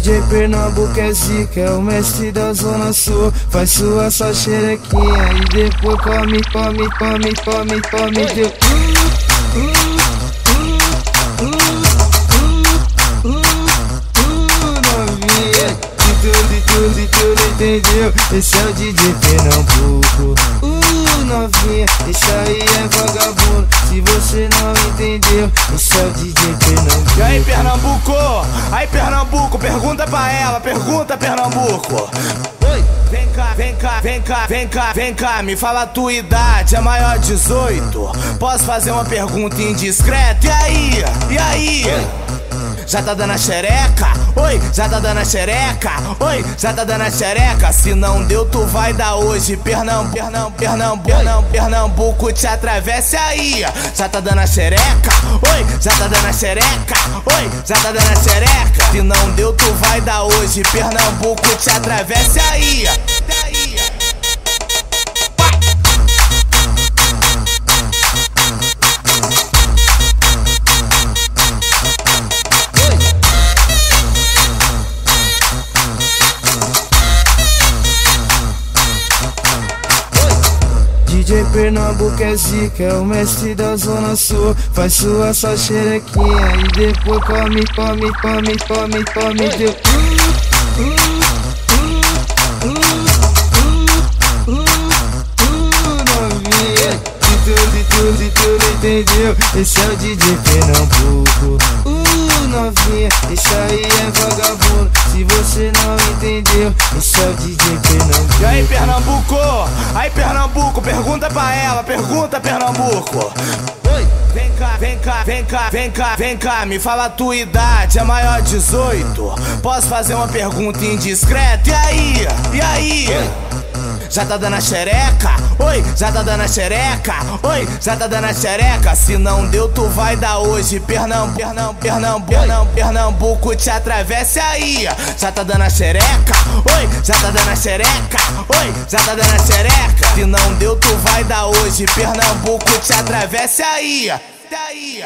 Pernambuco é zica, é o mestre da zona sul. Faz sua só xerequinha e depois come, come, come, come, come. De... uh, uh, uh, uh, uh, uh, novinha De tudo, de tudo, de tudo, entendeu? Esse é o DJ Pernambuco. Uh, novinha, esse aí é vagabundo. Se você não entendeu, esse é o DJ Pernambuco. E aí, Pernambuco? Aí, Pernambuco, pra ela, pergunta, Pernambuco. Oi, vem cá, vem cá, vem cá, vem cá, vem cá, me fala a tua idade, é maior de 18? Posso fazer uma pergunta indiscreta? E aí? E aí? Já tá dando a xereca? Oi, já tá dando a xereca? Oi, já tá dando a xereca? Se não deu, tu vai dar hoje. Pernambuco, Pernambuco, Pernambuco, Pernambuco, Pernambuco te atravessa aí. Já tá dando a xereca? Oi, já tá dando a xereca? Oi, já tá dando a xereca? Se não deu, tu vai dar hoje. Pernambuco te atravessa aí. DJ Pernambuco é zica, é o mestre da zona sul Faz sua só xerequinha e depois come, come, come, come, come uh, uh, uh, uh, uh, uh, novinha De tudo, de tudo, de tudo, entendeu? Esse é o DJ Pernambuco Uh, novinha, esse aí é vagabundo Se você não entendeu, esse é o DJ E aí, Pernambuco? Aí, Pernambuco, pergunta pra ela, pergunta, Pernambuco. Oi, vem cá, vem cá, vem cá, vem cá, vem cá, me fala a tua idade, é maior de 18? Posso fazer uma pergunta indiscreta? E aí? E aí? Já tá dando a xereca? Oi, já tá dando a xereca? Oi, já tá dando a xereca? Se não deu, tu vai dar hoje. Pernambuco, Pernambuco, te atravessa aí. Já tá dando a xereca? Oi, já tá dando a xereca? Oi, já tá dando a xereca? Se não deu, tu vai dar hoje. Pernambuco te atravessa aí. Daí.